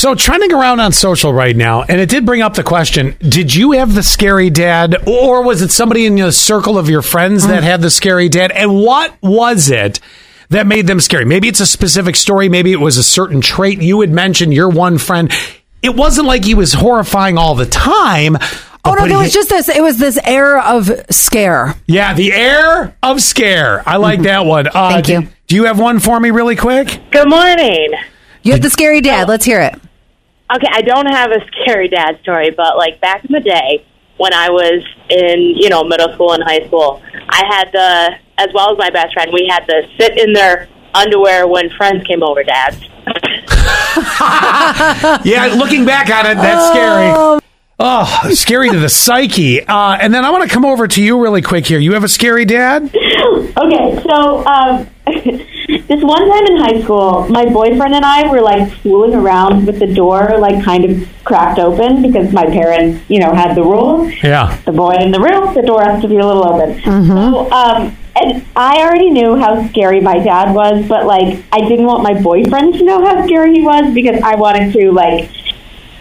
So trending around on social right now, and it did bring up the question: Did you have the scary dad, or was it somebody in the circle of your friends that had the scary dad? And what was it that made them scary? Maybe it's a specific story. Maybe it was a certain trait you had mentioned. Your one friend. It wasn't like he was horrifying all the time. Oh no, but there was just this. It was this air of scare. yeah, the air of scare. I like that one. Uh, Thank do- you. Do you have one for me, really quick? Good morning. You have the scary dad. Let's hear it. Okay, I don't have a scary dad story, but like back in the day when I was in, you know, middle school and high school, I had the, as well as my best friend, we had to sit in their underwear when friends came over, dads. Yeah, looking back on it, that's scary. Oh, scary to the psyche. Uh, and then I want to come over to you really quick here. You have a scary dad? Okay, so um, this one time in high school, my boyfriend and I were like fooling around with the door, like kind of cracked open because my parents, you know, had the rule. Yeah. The boy in the room, the door has to be a little open. So, um, and I already knew how scary my dad was, but like I didn't want my boyfriend to know how scary he was because I wanted to like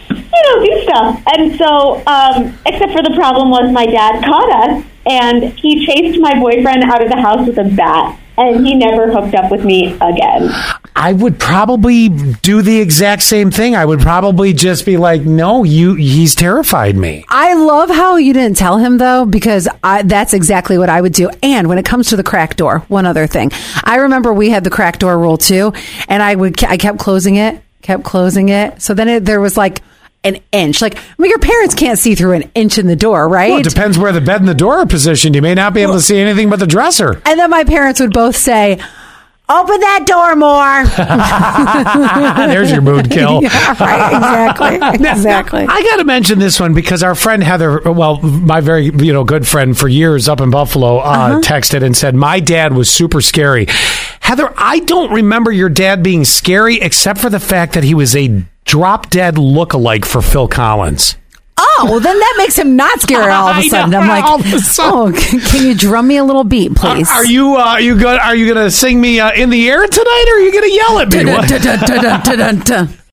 you know, do stuff. And so, um, except for the problem was my dad caught us and he chased my boyfriend out of the house with a bat and he never hooked up with me again. I would probably do the exact same thing. I would probably just be like, no, you, he's terrified me. I love how you didn't tell him though, because I, that's exactly what I would do. And when it comes to the crack door, one other thing, I remember we had the crack door rule too, and I would I kept closing it, kept closing it. So then it, there was like an inch. Like, I mean, your parents can't see through an inch in the door, right? Well, it depends where the bed and the door are positioned. You may not be able to see anything but the dresser. and then my parents would both say, "Open that door more." There's your mood kill. yeah, right. Exactly. Exactly. I got to mention this one because our friend Heather, well, my very you know good friend for years up in Buffalo, uh, Uh-huh. texted and said my dad was super scary. Heather, I don't remember your dad being scary except for the fact that he was a drop dead look-alike for Phil Collins. Oh, well, then that makes him not scary all of a sudden. I'm like, all of a sudden. oh, can you drum me a little beat, Are, please? are you uh, are you good? Are you going to sing me uh, in the air tonight, or are you going to yell at me?